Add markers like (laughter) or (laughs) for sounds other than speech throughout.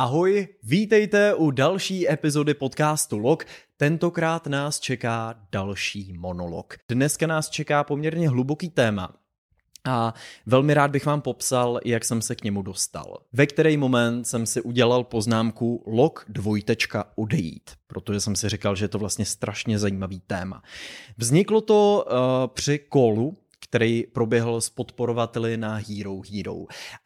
Ahoj, vítejte u další epizody podcastu Log. Tentokrát nás čeká další monolog. Dneska nás čeká poměrně hluboký téma, a velmi rád bych vám popsal, jak jsem se k němu dostal. Ve který moment jsem si udělal poznámku log dvojtečka odejít, protože jsem si říkal, že je to vlastně strašně zajímavý téma. Vzniklo to uh, při kolu, který proběhl s podporovateli na Hero Hero.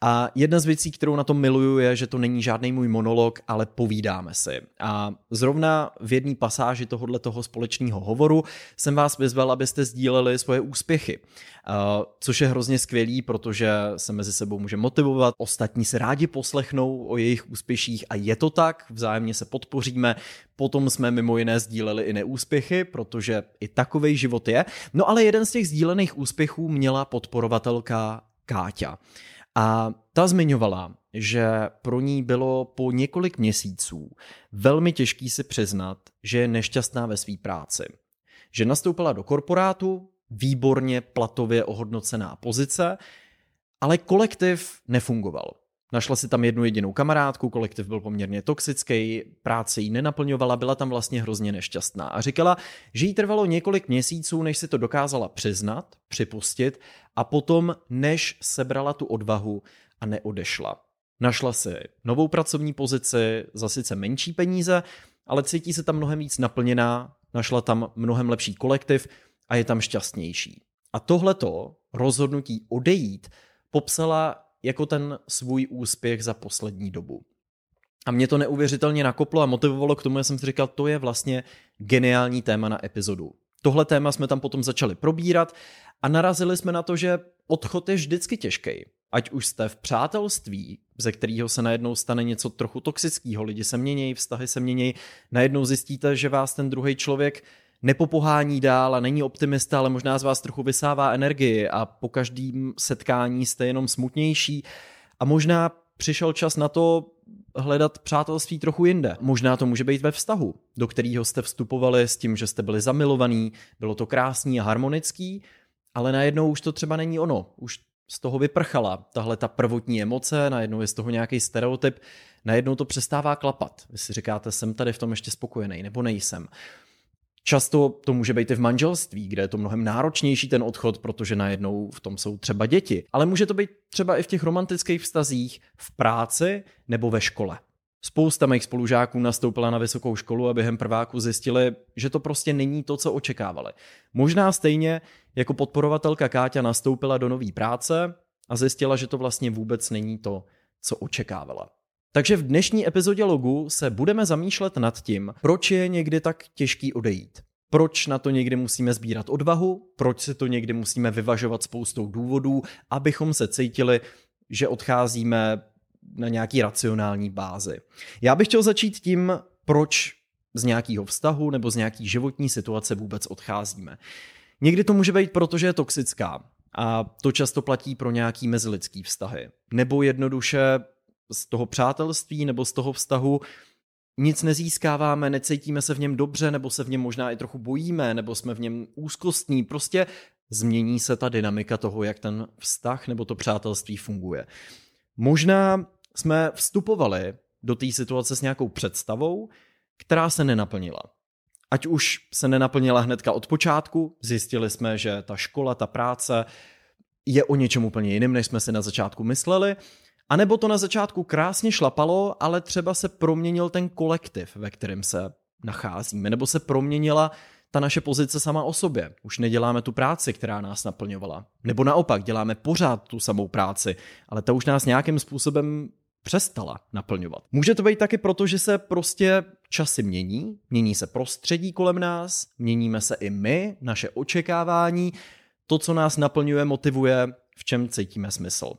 A jedna z věcí, kterou na tom miluju, je, že to není žádný můj monolog, ale povídáme si. A zrovna v jedné pasáži tohohle toho společného hovoru jsem vás vyzval, abyste sdíleli svoje úspěchy. Což je hrozně skvělý, protože se mezi sebou může motivovat, ostatní se rádi poslechnou o jejich úspěších a je to tak, vzájemně se podpoříme, potom jsme mimo jiné sdíleli i neúspěchy, protože i takový život je. No ale jeden z těch sdílených úspěchů měla podporovatelka Káťa. A ta zmiňovala, že pro ní bylo po několik měsíců velmi těžký si přiznat, že je nešťastná ve své práci. Že nastoupila do korporátu, výborně platově ohodnocená pozice, ale kolektiv nefungoval. Našla si tam jednu jedinou kamarádku, kolektiv byl poměrně toxický, práce jí nenaplňovala, byla tam vlastně hrozně nešťastná. A říkala, že jí trvalo několik měsíců, než si to dokázala přiznat, připustit a potom, než sebrala tu odvahu a neodešla. Našla si novou pracovní pozici za sice menší peníze, ale cítí se tam mnohem víc naplněná, našla tam mnohem lepší kolektiv a je tam šťastnější. A tohleto rozhodnutí odejít popsala jako ten svůj úspěch za poslední dobu. A mě to neuvěřitelně nakoplo a motivovalo k tomu, že jsem si říkal, to je vlastně geniální téma na epizodu. Tohle téma jsme tam potom začali probírat a narazili jsme na to, že odchod je vždycky těžký. Ať už jste v přátelství, ze kterého se najednou stane něco trochu toxického, lidi se mění, vztahy se mění, najednou zjistíte, že vás ten druhý člověk nepopohání dál a není optimista, ale možná z vás trochu vysává energii a po každém setkání jste jenom smutnější a možná přišel čas na to hledat přátelství trochu jinde. Možná to může být ve vztahu, do kterého jste vstupovali s tím, že jste byli zamilovaní, bylo to krásný a harmonický, ale najednou už to třeba není ono, už z toho vyprchala tahle ta prvotní emoce, najednou je z toho nějaký stereotyp, najednou to přestává klapat. Vy si říkáte, jsem tady v tom ještě spokojený, nebo nejsem. Často to může být i v manželství, kde je to mnohem náročnější ten odchod, protože najednou v tom jsou třeba děti. Ale může to být třeba i v těch romantických vztazích, v práci nebo ve škole. Spousta mých spolužáků nastoupila na vysokou školu a během prváku zjistili, že to prostě není to, co očekávali. Možná stejně jako podporovatelka Káťa nastoupila do nové práce a zjistila, že to vlastně vůbec není to, co očekávala. Takže v dnešní epizodě logu se budeme zamýšlet nad tím, proč je někdy tak těžký odejít. Proč na to někdy musíme sbírat odvahu, proč se to někdy musíme vyvažovat spoustou důvodů, abychom se cítili, že odcházíme na nějaký racionální bázi. Já bych chtěl začít tím, proč z nějakého vztahu nebo z nějaký životní situace vůbec odcházíme. Někdy to může být proto, že je toxická, a to často platí pro nějaký mezilidský vztahy. Nebo jednoduše z toho přátelství nebo z toho vztahu nic nezískáváme, necítíme se v něm dobře, nebo se v něm možná i trochu bojíme, nebo jsme v něm úzkostní. Prostě změní se ta dynamika toho, jak ten vztah nebo to přátelství funguje. Možná jsme vstupovali do té situace s nějakou představou, která se nenaplnila. Ať už se nenaplnila hnedka od počátku, zjistili jsme, že ta škola, ta práce je o něčem úplně jiným, než jsme si na začátku mysleli, a nebo to na začátku krásně šlapalo, ale třeba se proměnil ten kolektiv, ve kterém se nacházíme, nebo se proměnila ta naše pozice sama o sobě. Už neděláme tu práci, která nás naplňovala. Nebo naopak, děláme pořád tu samou práci, ale ta už nás nějakým způsobem přestala naplňovat. Může to být taky proto, že se prostě časy mění, mění se prostředí kolem nás, měníme se i my, naše očekávání, to, co nás naplňuje, motivuje, v čem cítíme smysl.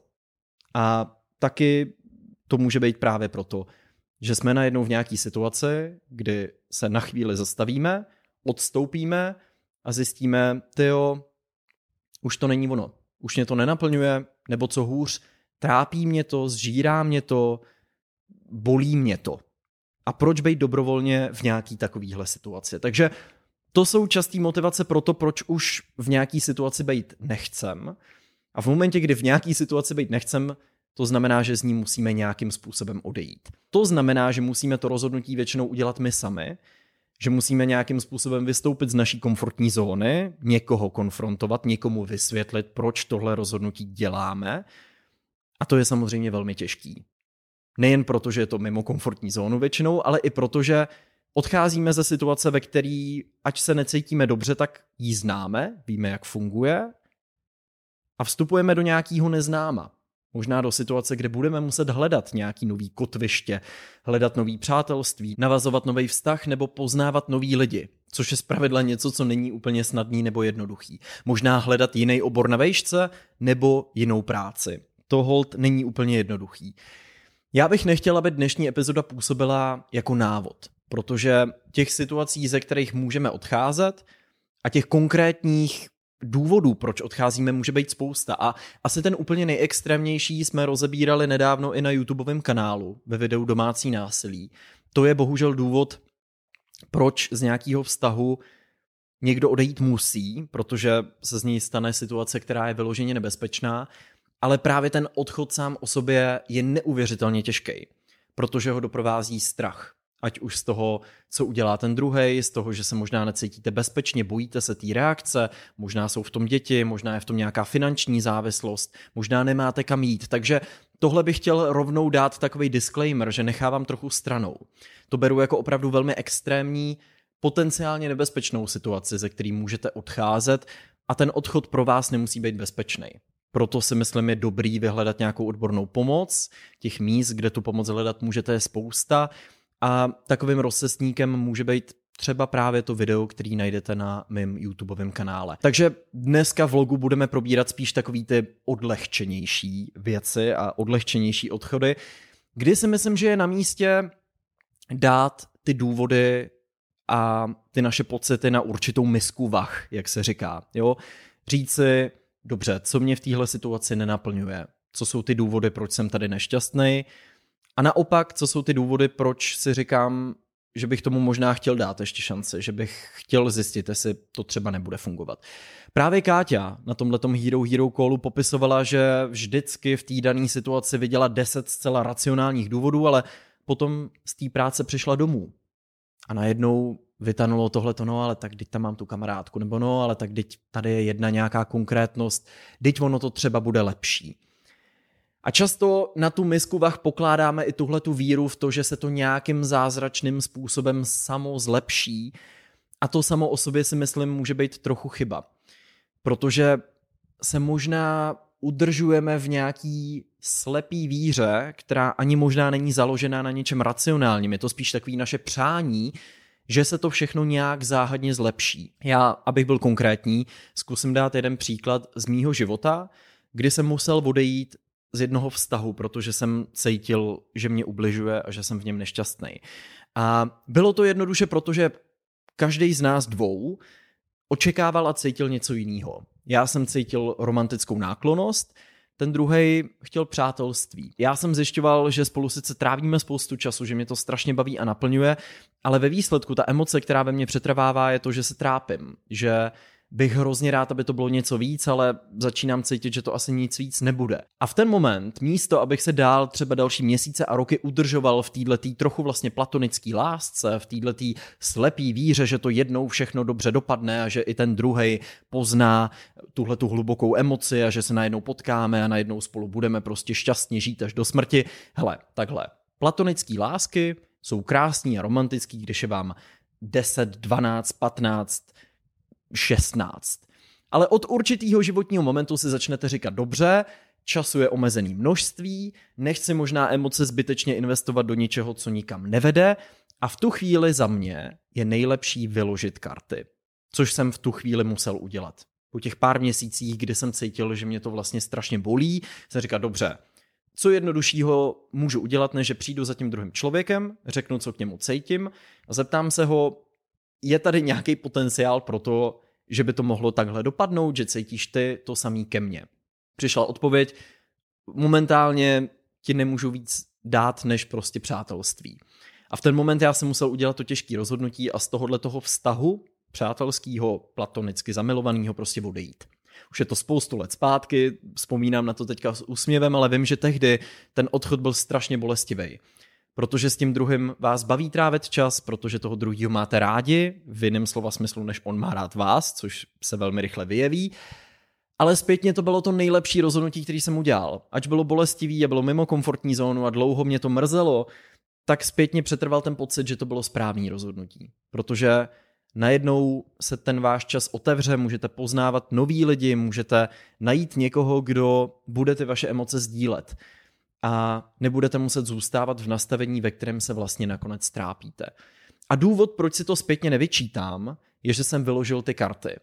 A taky to může být právě proto, že jsme najednou v nějaké situaci, kdy se na chvíli zastavíme, odstoupíme a zjistíme, tyjo, už to není ono. Už mě to nenaplňuje, nebo co hůř, trápí mě to, zžírá mě to, bolí mě to. A proč být dobrovolně v nějaký takovýhle situaci? Takže to jsou častý motivace pro to, proč už v nějaký situaci být nechcem. A v momentě, kdy v nějaký situaci být nechcem, to znamená, že z ní musíme nějakým způsobem odejít. To znamená, že musíme to rozhodnutí většinou udělat my sami, že musíme nějakým způsobem vystoupit z naší komfortní zóny, někoho konfrontovat, někomu vysvětlit, proč tohle rozhodnutí děláme. A to je samozřejmě velmi těžký. Nejen proto, že je to mimo komfortní zónu většinou, ale i proto, že odcházíme ze situace, ve které, ať se necítíme dobře, tak ji známe, víme, jak funguje a vstupujeme do nějakého neznáma. Možná do situace, kde budeme muset hledat nějaký nový kotviště, hledat nový přátelství, navazovat nový vztah nebo poznávat nový lidi, což je zpravidla něco, co není úplně snadný nebo jednoduchý. Možná hledat jiný obor na vejšce nebo jinou práci. To hold není úplně jednoduchý. Já bych nechtěla, aby dnešní epizoda působila jako návod, protože těch situací, ze kterých můžeme odcházet a těch konkrétních důvodů, proč odcházíme, může být spousta. A asi ten úplně nejextrémnější jsme rozebírali nedávno i na YouTubeovém kanálu ve videu Domácí násilí. To je bohužel důvod, proč z nějakého vztahu někdo odejít musí, protože se z něj stane situace, která je vyloženě nebezpečná, ale právě ten odchod sám o sobě je neuvěřitelně těžký, protože ho doprovází strach ať už z toho, co udělá ten druhý, z toho, že se možná necítíte bezpečně, bojíte se té reakce, možná jsou v tom děti, možná je v tom nějaká finanční závislost, možná nemáte kam jít. Takže tohle bych chtěl rovnou dát takový disclaimer, že nechávám trochu stranou. To beru jako opravdu velmi extrémní, potenciálně nebezpečnou situaci, ze který můžete odcházet a ten odchod pro vás nemusí být bezpečný. Proto si myslím, je dobrý vyhledat nějakou odbornou pomoc. Těch míst, kde tu pomoc hledat můžete, je spousta. A takovým rozcestníkem může být třeba právě to video, který najdete na mém YouTubeovém kanále. Takže dneska v vlogu budeme probírat spíš takový ty odlehčenější věci a odlehčenější odchody, kdy si myslím, že je na místě dát ty důvody a ty naše pocity na určitou misku vach, jak se říká. Jo? Říct si, dobře, co mě v téhle situaci nenaplňuje, co jsou ty důvody, proč jsem tady nešťastný, a naopak, co jsou ty důvody, proč si říkám, že bych tomu možná chtěl dát ještě šance, že bych chtěl zjistit, jestli to třeba nebude fungovat. Právě Káťa na tomhle Hero Hero Callu popisovala, že vždycky v té dané situaci viděla deset zcela racionálních důvodů, ale potom z té práce přišla domů. A najednou vytanulo tohleto, no ale tak teď tam mám tu kamarádku, nebo no ale tak teď tady je jedna nějaká konkrétnost, teď ono to třeba bude lepší. A často na tu misku vach pokládáme i tuhle tu víru v to, že se to nějakým zázračným způsobem samo zlepší. A to samo o sobě si myslím může být trochu chyba. Protože se možná udržujeme v nějaký slepý víře, která ani možná není založená na něčem racionálním. Je to spíš takový naše přání, že se to všechno nějak záhadně zlepší. Já, abych byl konkrétní, zkusím dát jeden příklad z mýho života, kdy jsem musel odejít z jednoho vztahu, protože jsem cítil, že mě ubližuje a že jsem v něm nešťastný. A bylo to jednoduše, protože každý z nás dvou očekával a cítil něco jiného. Já jsem cítil romantickou náklonost, ten druhý chtěl přátelství. Já jsem zjišťoval, že spolu sice trávíme spoustu času, že mě to strašně baví a naplňuje, ale ve výsledku ta emoce, která ve mně přetrvává, je to, že se trápím, že bych hrozně rád, aby to bylo něco víc, ale začínám cítit, že to asi nic víc nebude. A v ten moment, místo, abych se dál třeba další měsíce a roky udržoval v této trochu vlastně platonický lásce, v této slepý víře, že to jednou všechno dobře dopadne a že i ten druhý pozná tuhle tu hlubokou emoci a že se najednou potkáme a najednou spolu budeme prostě šťastně žít až do smrti. Hele, takhle. Platonický lásky jsou krásní a romantický, když je vám 10, 12, 15, 16. Ale od určitého životního momentu si začnete říkat dobře, času je omezený množství, nechci možná emoce zbytečně investovat do něčeho, co nikam nevede a v tu chvíli za mě je nejlepší vyložit karty. Což jsem v tu chvíli musel udělat. Po těch pár měsících, kdy jsem cítil, že mě to vlastně strašně bolí, jsem říkal, dobře, co jednoduššího můžu udělat, než že přijdu za tím druhým člověkem, řeknu, co k němu cítím a zeptám se ho, je tady nějaký potenciál pro to, že by to mohlo takhle dopadnout, že cítíš ty to samý ke mně. Přišla odpověď, momentálně ti nemůžu víc dát než prostě přátelství. A v ten moment já jsem musel udělat to těžké rozhodnutí a z tohohle toho vztahu přátelského, platonicky zamilovaného prostě odejít. Už je to spoustu let zpátky, vzpomínám na to teďka s úsměvem, ale vím, že tehdy ten odchod byl strašně bolestivý. Protože s tím druhým vás baví trávit čas, protože toho druhého máte rádi, v jiném slova smyslu, než on má rád vás, což se velmi rychle vyjeví. Ale zpětně to bylo to nejlepší rozhodnutí, který jsem udělal. Ač bylo bolestivý a bylo mimo komfortní zónu a dlouho mě to mrzelo, tak zpětně přetrval ten pocit, že to bylo správný rozhodnutí. Protože najednou se ten váš čas otevře, můžete poznávat nový lidi, můžete najít někoho, kdo bude ty vaše emoce sdílet a nebudete muset zůstávat v nastavení, ve kterém se vlastně nakonec trápíte. A důvod, proč si to zpětně nevyčítám, je, že jsem vyložil ty karty.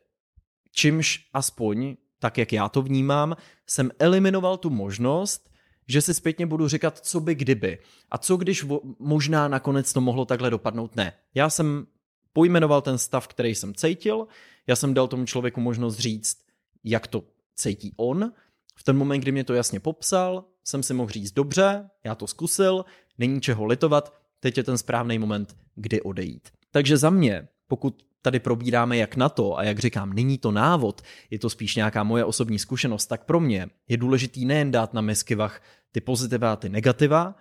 Čímž aspoň, tak jak já to vnímám, jsem eliminoval tu možnost, že si zpětně budu říkat, co by kdyby. A co když možná nakonec to mohlo takhle dopadnout? Ne. Já jsem pojmenoval ten stav, který jsem cítil, já jsem dal tomu člověku možnost říct, jak to cítí on. V ten moment, kdy mě to jasně popsal, jsem si mohl říct, dobře, já to zkusil, není čeho litovat, teď je ten správný moment, kdy odejít. Takže za mě, pokud tady probíráme jak na to a jak říkám, není to návod, je to spíš nějaká moje osobní zkušenost, tak pro mě je důležitý nejen dát na miskivach ty pozitiva a ty negativa,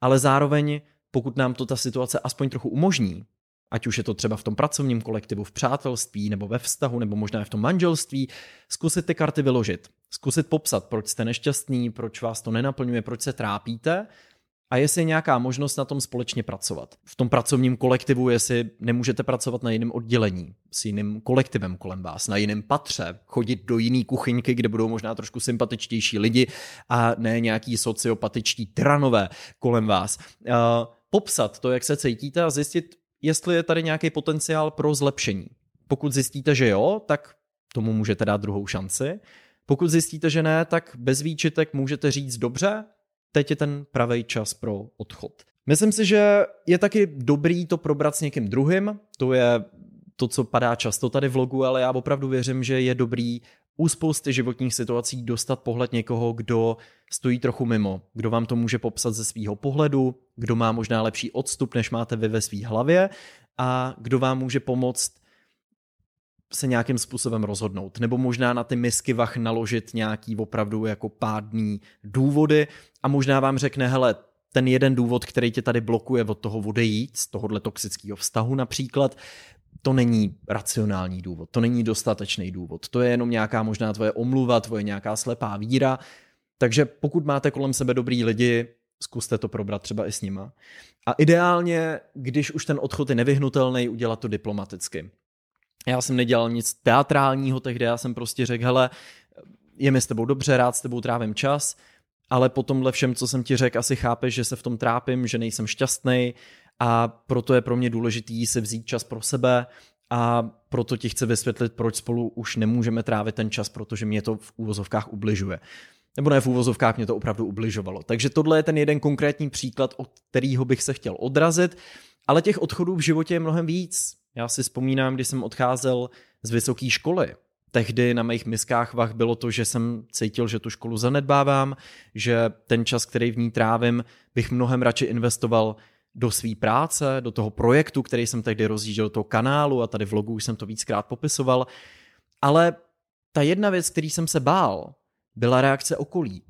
ale zároveň, pokud nám to ta situace aspoň trochu umožní, ať už je to třeba v tom pracovním kolektivu, v přátelství, nebo ve vztahu, nebo možná i v tom manželství, zkusit ty karty vyložit. Zkusit popsat, proč jste nešťastný, proč vás to nenaplňuje, proč se trápíte a jestli je nějaká možnost na tom společně pracovat. V tom pracovním kolektivu, jestli nemůžete pracovat na jiném oddělení, s jiným kolektivem kolem vás, na jiném patře, chodit do jiné kuchyňky, kde budou možná trošku sympatičtější lidi a ne nějaký sociopatičtí tranové kolem vás. Uh, popsat to, jak se cítíte a zjistit, jestli je tady nějaký potenciál pro zlepšení. Pokud zjistíte, že jo, tak tomu můžete dát druhou šanci. Pokud zjistíte, že ne, tak bez výčitek můžete říct dobře, teď je ten pravý čas pro odchod. Myslím si, že je taky dobrý to probrat s někým druhým, to je to, co padá často tady v logu, ale já opravdu věřím, že je dobrý u spousty životních situací dostat pohled někoho, kdo stojí trochu mimo, kdo vám to může popsat ze svého pohledu, kdo má možná lepší odstup, než máte vy ve své hlavě a kdo vám může pomoct se nějakým způsobem rozhodnout. Nebo možná na ty misky vach naložit nějaký opravdu jako pádný důvody a možná vám řekne, hele, ten jeden důvod, který tě tady blokuje od toho odejít, z tohohle toxického vztahu například, to není racionální důvod, to není dostatečný důvod, to je jenom nějaká možná tvoje omluva, tvoje nějaká slepá víra, takže pokud máte kolem sebe dobrý lidi, zkuste to probrat třeba i s nima. A ideálně, když už ten odchod je nevyhnutelný, udělat to diplomaticky. Já jsem nedělal nic teatrálního tehdy, já jsem prostě řekl, hele, je mi s tebou dobře, rád s tebou trávím čas, ale po tomhle všem, co jsem ti řekl, asi chápeš, že se v tom trápím, že nejsem šťastný a proto je pro mě důležitý si vzít čas pro sebe a proto ti chci vysvětlit, proč spolu už nemůžeme trávit ten čas, protože mě to v úvozovkách ubližuje. Nebo ne v úvozovkách, mě to opravdu ubližovalo. Takže tohle je ten jeden konkrétní příklad, od kterého bych se chtěl odrazit, ale těch odchodů v životě je mnohem víc. Já si vzpomínám, když jsem odcházel z vysoké školy. Tehdy na mých miskách vach bylo to, že jsem cítil, že tu školu zanedbávám, že ten čas, který v ní trávím, bych mnohem radši investoval do své práce, do toho projektu, který jsem tehdy rozjížděl, do toho kanálu a tady v logu už jsem to víckrát popisoval. Ale ta jedna věc, který jsem se bál, byla reakce okolí.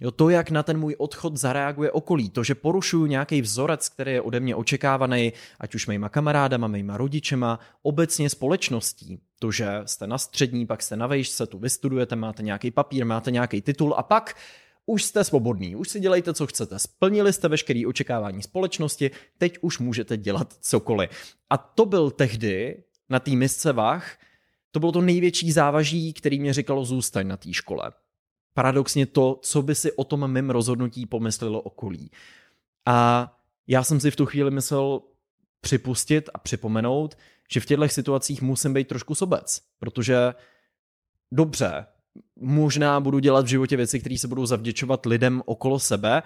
Jo, to, jak na ten můj odchod zareaguje okolí, to, že porušuju nějaký vzorec, který je ode mě očekávaný, ať už mýma kamarádama, mýma rodičema, obecně společností. To, že jste na střední, pak jste na vejšce, tu vystudujete, máte nějaký papír, máte nějaký titul a pak už jste svobodný, už si dělejte, co chcete. Splnili jste veškeré očekávání společnosti, teď už můžete dělat cokoliv. A to byl tehdy na té misce vach, to bylo to největší závaží, který mě říkalo zůstaň na té škole. Paradoxně to, co by si o tom mém rozhodnutí pomyslelo okolí. A já jsem si v tu chvíli myslel připustit a připomenout, že v těchto situacích musím být trošku sobec, protože dobře, možná budu dělat v životě věci, které se budou zavděčovat lidem okolo sebe,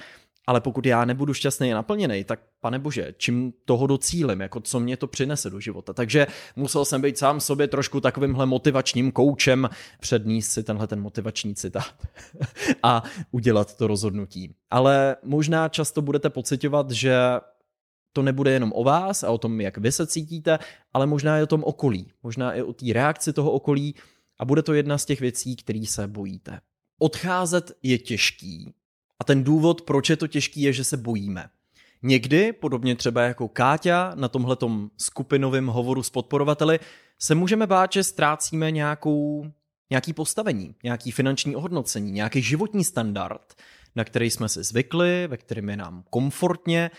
ale pokud já nebudu šťastný a naplněný, tak pane bože, čím toho docílim, jako co mě to přinese do života. Takže musel jsem být sám sobě trošku takovýmhle motivačním koučem, předníst si tenhle ten motivační citát (laughs) a udělat to rozhodnutí. Ale možná často budete pocitovat, že to nebude jenom o vás a o tom, jak vy se cítíte, ale možná i o tom okolí. Možná i o té reakci toho okolí, A bude to jedna z těch věcí, který se bojíte. Odcházet je těžký. A ten důvod, proč je to těžký, je, že se bojíme. Někdy, podobně třeba jako Káťa na tomhletom skupinovém hovoru s podporovateli, se můžeme bát, že ztrácíme nějakou, nějaký postavení, nějaký finanční ohodnocení, nějaký životní standard, na který jsme si zvykli, ve kterém je nám komfortně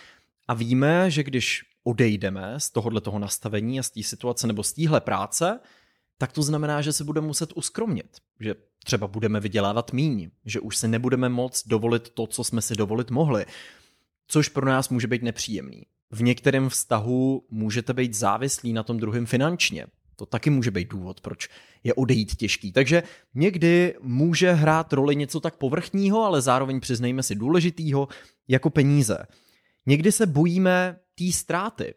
a víme, že když odejdeme z tohohle toho nastavení a z té situace nebo z téhle práce, tak to znamená, že se budeme muset uskromnit, že třeba budeme vydělávat míň, že už se nebudeme moc dovolit to, co jsme si dovolit mohli, což pro nás může být nepříjemný. V některém vztahu můžete být závislí na tom druhém finančně. To taky může být důvod, proč je odejít těžký. Takže někdy může hrát roli něco tak povrchního, ale zároveň přiznejme si důležitýho, jako peníze. Někdy se bojíme té ztráty.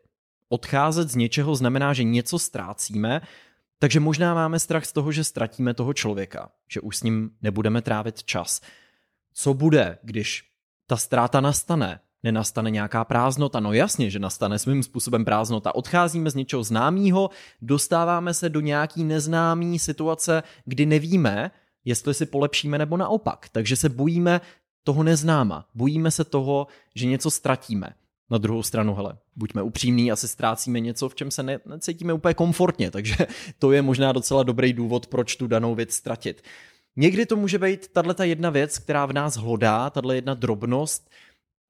Odcházet z něčeho znamená, že něco ztrácíme, takže možná máme strach z toho, že ztratíme toho člověka, že už s ním nebudeme trávit čas. Co bude, když ta ztráta nastane? Nenastane nějaká prázdnota? No jasně, že nastane svým způsobem prázdnota. Odcházíme z něčeho známého, dostáváme se do nějaký neznámý situace, kdy nevíme, jestli si polepšíme nebo naopak. Takže se bojíme toho neznáma. Bojíme se toho, že něco ztratíme. Na druhou stranu, hele, buďme upřímní, asi ztrácíme něco, v čem se ne, necítíme úplně komfortně, takže (laughs) to je možná docela dobrý důvod, proč tu danou věc ztratit. Někdy to může být tahle ta jedna věc, která v nás hlodá, tahle jedna drobnost,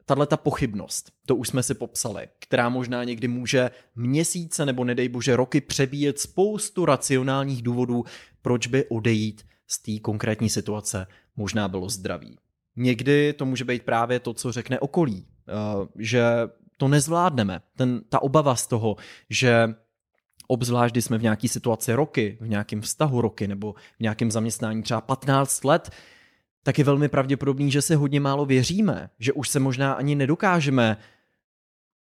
tahle ta pochybnost, to už jsme si popsali, která možná někdy může měsíce nebo nedej bože roky přebíjet spoustu racionálních důvodů, proč by odejít z té konkrétní situace možná bylo zdraví. Někdy to může být právě to, co řekne okolí, že to nezvládneme. Ten, ta obava z toho, že obzvlášť, když jsme v nějaké situaci roky, v nějakém vztahu roky nebo v nějakém zaměstnání třeba 15 let, tak je velmi pravděpodobný, že se hodně málo věříme, že už se možná ani nedokážeme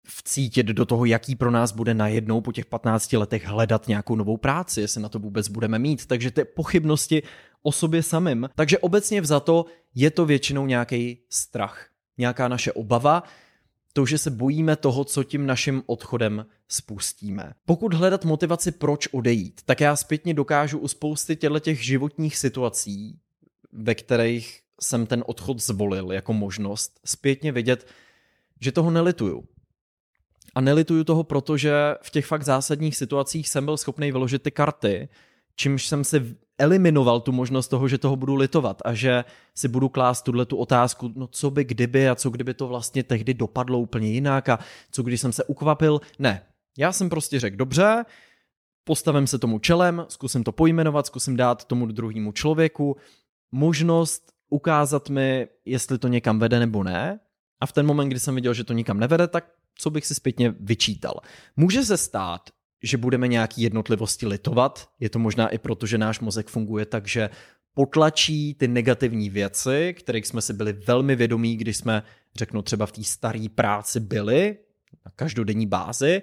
vcítit do toho, jaký pro nás bude najednou po těch 15 letech hledat nějakou novou práci, jestli na to vůbec budeme mít. Takže ty pochybnosti o sobě samým. Takže obecně vzato je to většinou nějaký strach, nějaká naše obava, to, že se bojíme toho, co tím naším odchodem spustíme. Pokud hledat motivaci, proč odejít, tak já zpětně dokážu u spousty těch životních situací, ve kterých jsem ten odchod zvolil jako možnost, zpětně vidět, že toho nelituju. A nelituju toho, protože v těch fakt zásadních situacích jsem byl schopný vyložit ty karty, čímž jsem si eliminoval tu možnost toho, že toho budu litovat a že si budu klást tuhle tu otázku, no co by kdyby a co kdyby to vlastně tehdy dopadlo úplně jinak a co když jsem se ukvapil. Ne, já jsem prostě řekl, dobře, postavím se tomu čelem, zkusím to pojmenovat, zkusím dát tomu druhému člověku možnost ukázat mi, jestli to někam vede nebo ne. A v ten moment, kdy jsem viděl, že to nikam nevede, tak co bych si zpětně vyčítal. Může se stát, že budeme nějaký jednotlivosti litovat. Je to možná i proto, že náš mozek funguje tak, že potlačí ty negativní věci, kterých jsme si byli velmi vědomí, když jsme, řeknu třeba v té staré práci byli, na každodenní bázi.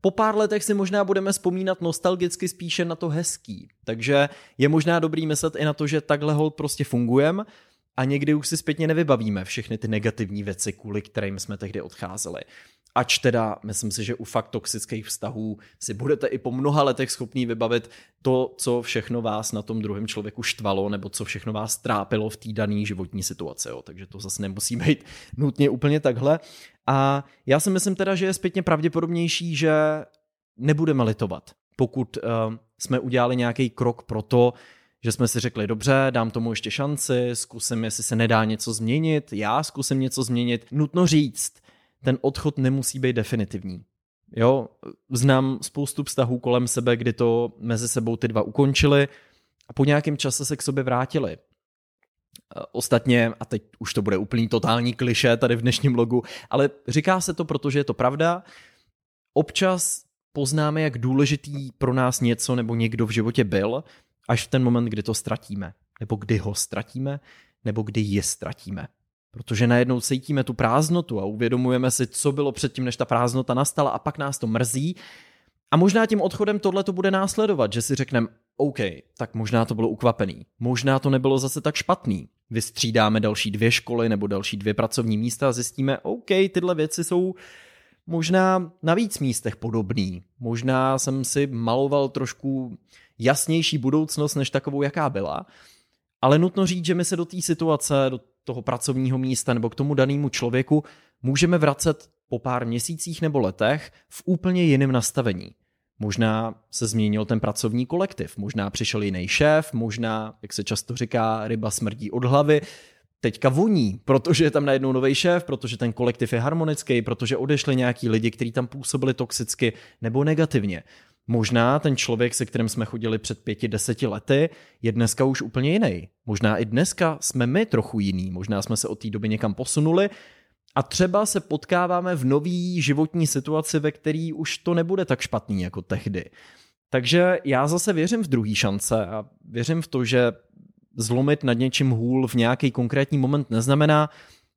Po pár letech si možná budeme vzpomínat nostalgicky spíše na to hezký. Takže je možná dobrý myslet i na to, že takhle hol prostě fungujeme a někdy už si zpětně nevybavíme všechny ty negativní věci, kvůli kterým jsme tehdy odcházeli. Ač teda, myslím si, že u fakt toxických vztahů si budete i po mnoha letech schopný vybavit to, co všechno vás na tom druhém člověku štvalo, nebo co všechno vás trápilo v té dané životní situaci. Jo. Takže to zase nemusí být nutně úplně takhle. A já si myslím teda, že je zpětně pravděpodobnější, že nebudeme litovat, pokud uh, jsme udělali nějaký krok pro to, že jsme si řekli, dobře, dám tomu ještě šanci, zkusím, jestli se nedá něco změnit, já zkusím něco změnit. Nutno říct, ten odchod nemusí být definitivní. Jo, znám spoustu vztahů kolem sebe, kdy to mezi sebou ty dva ukončili a po nějakém čase se k sobě vrátili. Ostatně, a teď už to bude úplný totální kliše tady v dnešním logu, ale říká se to, protože je to pravda, občas poznáme, jak důležitý pro nás něco nebo někdo v životě byl, až v ten moment, kdy to ztratíme, nebo kdy ho ztratíme, nebo kdy je ztratíme. Protože najednou cítíme tu prázdnotu a uvědomujeme si, co bylo předtím, než ta prázdnota nastala a pak nás to mrzí. A možná tím odchodem tohle to bude následovat, že si řekneme, OK, tak možná to bylo ukvapený, možná to nebylo zase tak špatný. Vystřídáme další dvě školy nebo další dvě pracovní místa a zjistíme, OK, tyhle věci jsou možná na víc místech podobný. Možná jsem si maloval trošku jasnější budoucnost, než takovou, jaká byla. Ale nutno říct, že my se do té situace, do toho pracovního místa nebo k tomu danému člověku můžeme vracet po pár měsících nebo letech v úplně jiném nastavení. Možná se změnil ten pracovní kolektiv, možná přišel jiný šéf, možná, jak se často říká, ryba smrdí od hlavy, teďka voní, protože je tam najednou nový šéf, protože ten kolektiv je harmonický, protože odešli nějaký lidi, kteří tam působili toxicky nebo negativně. Možná ten člověk, se kterým jsme chodili před pěti, deseti lety, je dneska už úplně jiný. Možná i dneska jsme my trochu jiný, možná jsme se od té doby někam posunuli a třeba se potkáváme v nový životní situaci, ve který už to nebude tak špatný jako tehdy. Takže já zase věřím v druhý šance a věřím v to, že zlomit nad něčím hůl v nějaký konkrétní moment neznamená,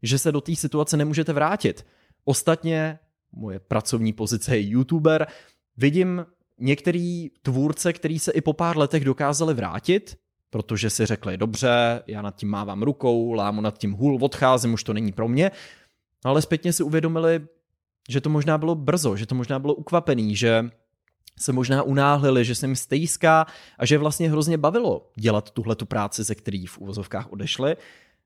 že se do té situace nemůžete vrátit. Ostatně moje pracovní pozice je youtuber, vidím některý tvůrce, který se i po pár letech dokázali vrátit, protože si řekli, dobře, já nad tím mávám rukou, lámu nad tím hůl, odcházím, už to není pro mě, ale zpětně si uvědomili, že to možná bylo brzo, že to možná bylo ukvapený, že se možná unáhlili, že se jim stejská a že vlastně hrozně bavilo dělat tuhle tu práci, ze který v úvozovkách odešli,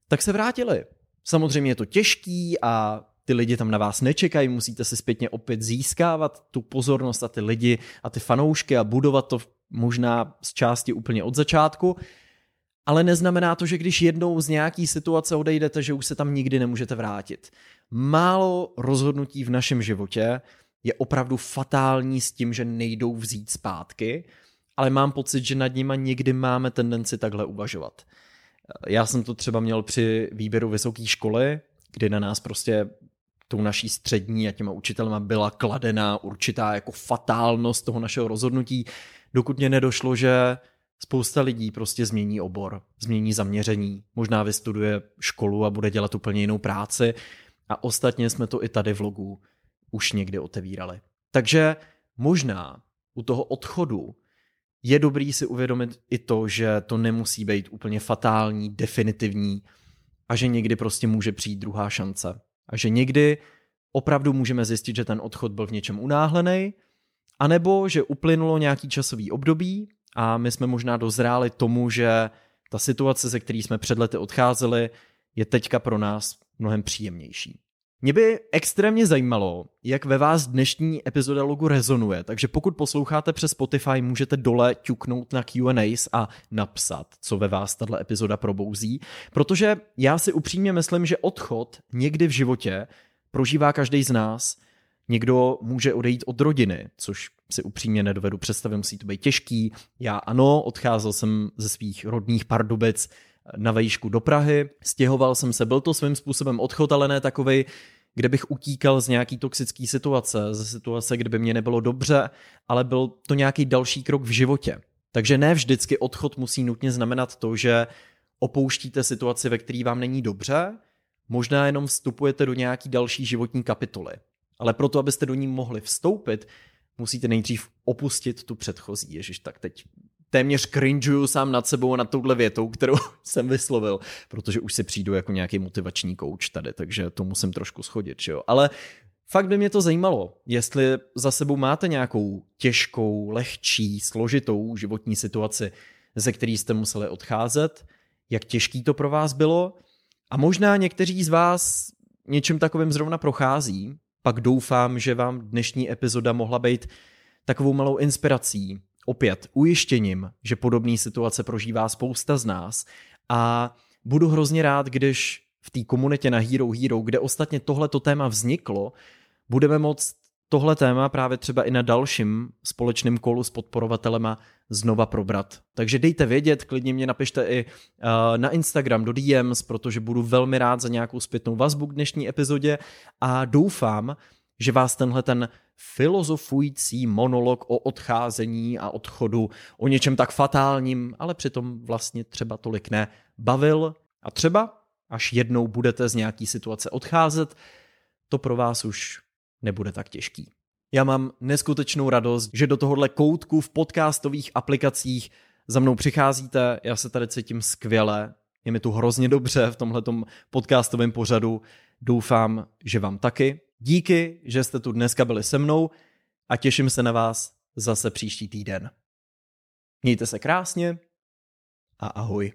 tak se vrátili. Samozřejmě je to těžký a ty lidi tam na vás nečekají, musíte si zpětně opět získávat tu pozornost a ty lidi a ty fanoušky a budovat to možná z části úplně od začátku, ale neznamená to, že když jednou z nějaký situace odejdete, že už se tam nikdy nemůžete vrátit. Málo rozhodnutí v našem životě je opravdu fatální s tím, že nejdou vzít zpátky, ale mám pocit, že nad nima někdy máme tendenci takhle uvažovat. Já jsem to třeba měl při výběru vysoké školy, kdy na nás prostě tou naší střední a těma učitelema byla kladená určitá jako fatálnost toho našeho rozhodnutí, dokud mě nedošlo, že spousta lidí prostě změní obor, změní zaměření, možná vystuduje školu a bude dělat úplně jinou práci a ostatně jsme to i tady v logu už někdy otevírali. Takže možná u toho odchodu je dobrý si uvědomit i to, že to nemusí být úplně fatální, definitivní a že někdy prostě může přijít druhá šance. A že někdy opravdu můžeme zjistit, že ten odchod byl v něčem unáhlený, anebo že uplynulo nějaký časový období a my jsme možná dozráli tomu, že ta situace, ze který jsme před lety odcházeli, je teďka pro nás mnohem příjemnější. Mě by extrémně zajímalo, jak ve vás dnešní epizoda logu rezonuje, takže pokud posloucháte přes Spotify, můžete dole ťuknout na Q&As a napsat, co ve vás tato epizoda probouzí, protože já si upřímně myslím, že odchod někdy v životě prožívá každý z nás. Někdo může odejít od rodiny, což si upřímně nedovedu představit, musí to být těžký. Já ano, odcházel jsem ze svých rodných Pardubic na vejšku do Prahy, stěhoval jsem se, byl to svým způsobem odchod, ale ne takovej, kde bych utíkal z nějaký toxické situace, ze situace, kde by mě nebylo dobře, ale byl to nějaký další krok v životě. Takže ne vždycky odchod musí nutně znamenat to, že opouštíte situaci, ve které vám není dobře, možná jenom vstupujete do nějaký další životní kapitoly. Ale proto, abyste do ní mohli vstoupit, musíte nejdřív opustit tu předchozí. Ježiš, tak teď téměř cringeuju sám nad sebou nad touhle větou, kterou (laughs) jsem vyslovil, protože už si přijdu jako nějaký motivační kouč tady, takže to musím trošku schodit, jo. Ale fakt by mě to zajímalo, jestli za sebou máte nějakou těžkou, lehčí, složitou životní situaci, ze který jste museli odcházet, jak těžký to pro vás bylo a možná někteří z vás něčím takovým zrovna prochází, pak doufám, že vám dnešní epizoda mohla být takovou malou inspirací, opět ujištěním, že podobné situace prožívá spousta z nás a budu hrozně rád, když v té komunitě na Hero Hero, kde ostatně tohleto téma vzniklo, budeme moct tohle téma právě třeba i na dalším společném kolu s podporovatelema znova probrat. Takže dejte vědět, klidně mě napište i uh, na Instagram do DMs, protože budu velmi rád za nějakou zpětnou vazbu k dnešní epizodě a doufám, že vás tenhle ten filozofující monolog o odcházení a odchodu, o něčem tak fatálním, ale přitom vlastně třeba tolik ne, bavil a třeba, až jednou budete z nějaký situace odcházet, to pro vás už nebude tak těžký. Já mám neskutečnou radost, že do tohohle koutku v podcastových aplikacích za mnou přicházíte, já se tady cítím skvěle, je mi tu hrozně dobře v tomhletom podcastovém pořadu, doufám, že vám taky. Díky, že jste tu dneska byli se mnou a těším se na vás zase příští týden. Mějte se krásně a ahoj.